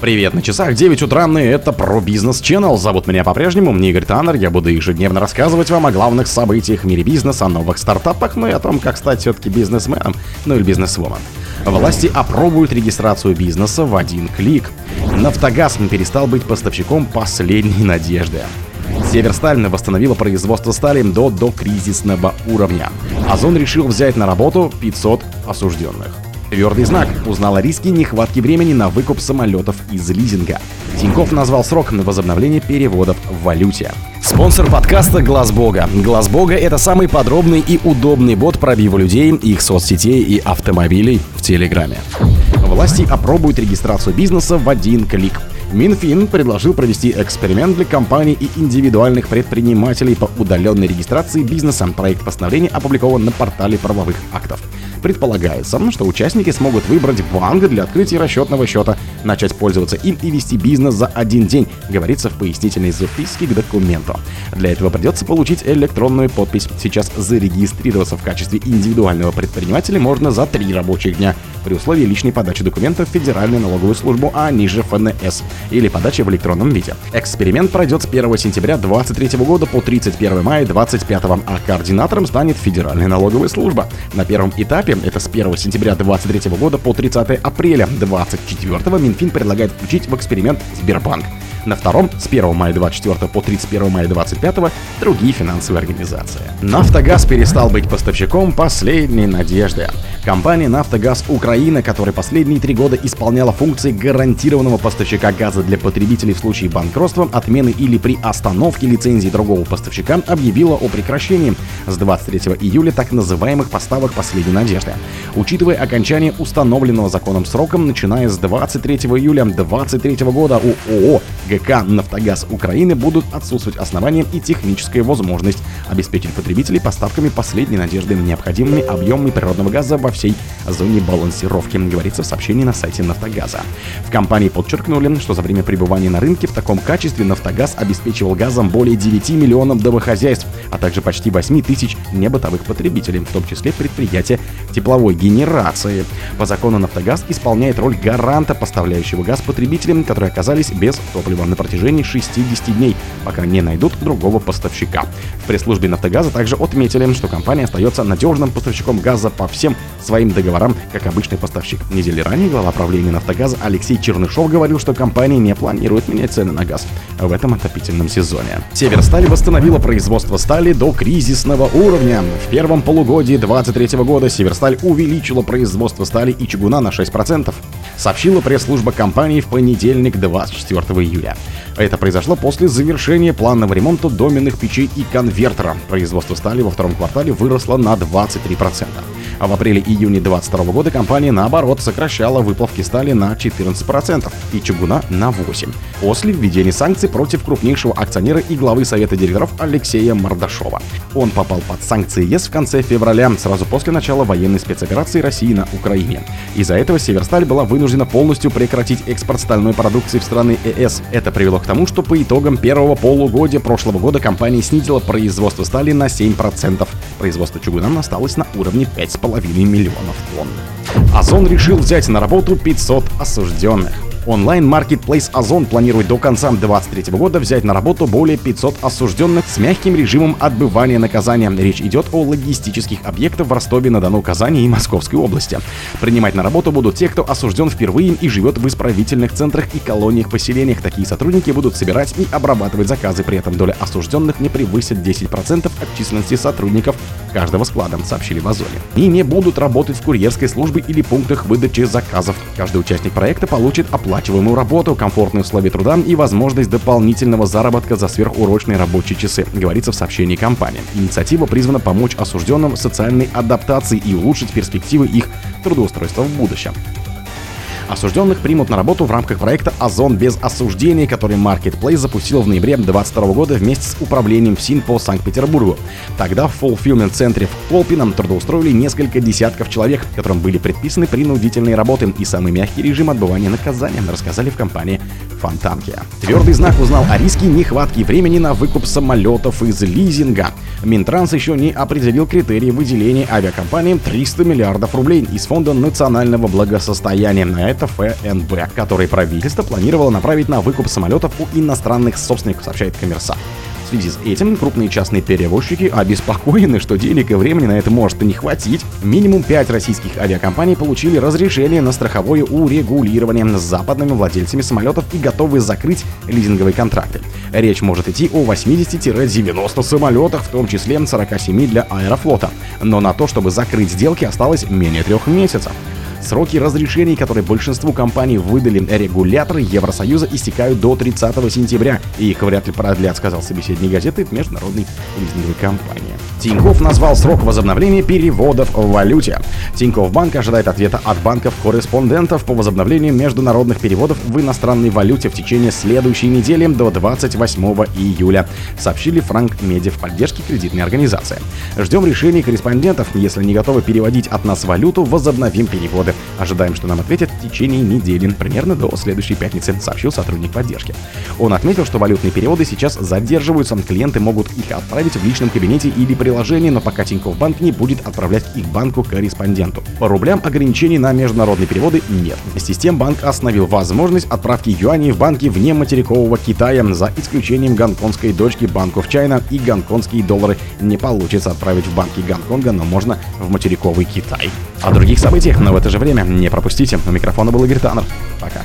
Привет, на часах 9 утра, и это про бизнес Channel. Зовут меня по-прежнему Игорь Таннер. Я буду ежедневно рассказывать вам о главных событиях в мире бизнеса, о новых стартапах, ну и о том, как стать все-таки бизнесменом, ну или бизнесвумен. Власти опробуют регистрацию бизнеса в один клик. Нафтогаз перестал быть поставщиком последней надежды. Северсталь восстановила производство стали до докризисного уровня. Озон решил взять на работу 500 осужденных. Твердый знак узнал о риске нехватки времени на выкуп самолетов из лизинга. Тиньков назвал срок на возобновление переводов в валюте. Спонсор подкаста Глаз Бога. Глаз Бога это самый подробный и удобный бот пробива людей, их соцсетей и автомобилей в Телеграме. Власти опробуют регистрацию бизнеса в один клик. Минфин предложил провести эксперимент для компаний и индивидуальных предпринимателей по удаленной регистрации бизнеса. Проект постановления опубликован на портале правовых актов. Предполагается, что участники смогут выбрать банк для открытия расчетного счета, начать пользоваться им и вести бизнес за один день, говорится в пояснительной записке к документу. Для этого придется получить электронную подпись. Сейчас зарегистрироваться в качестве индивидуального предпринимателя можно за три рабочих дня при условии личной подачи документов в Федеральную налоговую службу, а ниже ФНС, или подачи в электронном виде. Эксперимент пройдет с 1 сентября 2023 года по 31 мая 2025, а координатором станет Федеральная налоговая служба. На первом этапе, это с 1 сентября 2023 года по 30 апреля 2024, Минфин предлагает включить в эксперимент Сбербанк. На втором с 1 мая 24 по 31 мая 25 другие финансовые организации. Нафтогаз перестал быть поставщиком последней надежды. Компания «Нафтогаз Украина», которая последние три года исполняла функции гарантированного поставщика газа для потребителей в случае банкротства, отмены или при остановке лицензии другого поставщика, объявила о прекращении с 23 июля так называемых поставок последней надежды. Учитывая окончание установленного законом сроком, начиная с 23 июля 2023 года у ООО ГК «Нафтогаз Украины» будут отсутствовать основания и техническая возможность обеспечить потребителей поставками последней надежды необходимыми объемами природного газа во всей зоне балансировки, говорится в сообщении на сайте «Нафтогаза». В компании подчеркнули, что за время пребывания на рынке в таком качестве «Нафтогаз» обеспечивал газом более 9 миллионов домохозяйств, а также почти 8 тысяч небытовых потребителей, в том числе предприятия тепловой генерации. По закону «Нафтогаз» исполняет роль гаранта, поставляющего газ потребителям, которые оказались без топлива на протяжении 60 дней, пока не найдут другого поставщика. В пресс-службе «Нафтогаза» также отметили, что компания остается надежным поставщиком газа по всем своим договорам, как обычный поставщик. Недели ранее глава правления «Нафтогаза» Алексей Чернышов говорил, что компания не планирует менять цены на газ в этом отопительном сезоне. Северсталь восстановила производство стали до кризисного уровня. В первом полугодии 2023 года Северсталь увеличила производство стали и чугуна на 6%, сообщила пресс-служба компании в понедельник 24 июля. Это произошло после завершения планового ремонта доменных печей и конвертера. Производство стали во втором квартале выросло на 23%. А в апреле-июне 2022 года компания, наоборот, сокращала выплавки стали на 14% и чугуна на 8%. После введения санкций против крупнейшего акционера и главы Совета директоров Алексея Мордашова. Он попал под санкции ЕС в конце февраля, сразу после начала военной спецоперации России на Украине. Из-за этого Северсталь была вынуждена полностью прекратить экспорт стальной продукции в страны ЕС. Это привело к тому, что по итогам первого полугодия прошлого года компания снизила производство стали на 7%. Производство чугуна осталось на уровне 5,5 миллионов тонн. Озон решил взять на работу 500 осужденных. Онлайн-маркетплейс Озон планирует до конца 2023 года взять на работу более 500 осужденных с мягким режимом отбывания наказания. Речь идет о логистических объектах в Ростове-на-Дону, Казани и Московской области. Принимать на работу будут те, кто осужден впервые и живет в исправительных центрах и колониях-поселениях. Такие сотрудники будут собирать и обрабатывать заказы. При этом доля осужденных не превысит 10% от численности сотрудников каждого склада, сообщили в Озоне. И не будут работать в курьерской службе или пунктах выдачи заказов. Каждый участник проекта получит оплачиваемую работу, комфортные условия труда и возможность дополнительного заработка за сверхурочные рабочие часы, говорится в сообщении компании. Инициатива призвана помочь осужденным социальной адаптации и улучшить перспективы их трудоустройства в будущем. Осужденных примут на работу в рамках проекта «Озон без осуждений», который Marketplace запустил в ноябре 2022 года вместе с управлением ФСИН по Санкт-Петербургу. Тогда в фулфилмент-центре в Колпином трудоустроили несколько десятков человек, которым были предписаны принудительные работы и самый мягкий режим отбывания наказания, рассказали в компании Фонтанки. Твердый знак узнал о риске нехватки времени на выкуп самолетов из лизинга. Минтранс еще не определил критерии выделения авиакомпаниям 300 миллиардов рублей из Фонда национального благосостояния. На это проекта ФНБ, который правительство планировало направить на выкуп самолетов у иностранных собственников, сообщает Коммерсант. В связи с этим крупные частные перевозчики обеспокоены, что денег и времени на это может не хватить. Минимум 5 российских авиакомпаний получили разрешение на страховое урегулирование с западными владельцами самолетов и готовы закрыть лизинговые контракты. Речь может идти о 80-90 самолетах, в том числе 47 для аэрофлота. Но на то, чтобы закрыть сделки, осталось менее трех месяцев. Сроки разрешений, которые большинству компаний выдали регуляторы Евросоюза, истекают до 30 сентября, и их вряд ли продлят, сказал собеседник газеты международной лизинговой компании. Тиньков назвал срок возобновления переводов в валюте. Тиньков Банк ожидает ответа от банков-корреспондентов по возобновлению международных переводов в иностранной валюте в течение следующей недели до 28 июля, сообщили Франк Меди в поддержке кредитной организации. Ждем решений корреспондентов. Если не готовы переводить от нас валюту, возобновим переводы. Ожидаем, что нам ответят в течение недели, примерно до следующей пятницы, сообщил сотрудник поддержки. Он отметил, что валютные переводы сейчас задерживаются, клиенты могут их отправить в личном кабинете или приложении, но пока Тинькофф Банк не будет отправлять их банку-корреспонденту. По рублям ограничений на международные переводы нет. Вместе с тем банк остановил возможность отправки юаней в банки вне материкового Китая, за исключением гонконгской дочки банков China и гонконгские доллары не получится отправить в банки Гонконга, но можно в материковый Китай. О других событиях, но в это же время не пропустите. У микрофона был Игорь Таннер. Пока.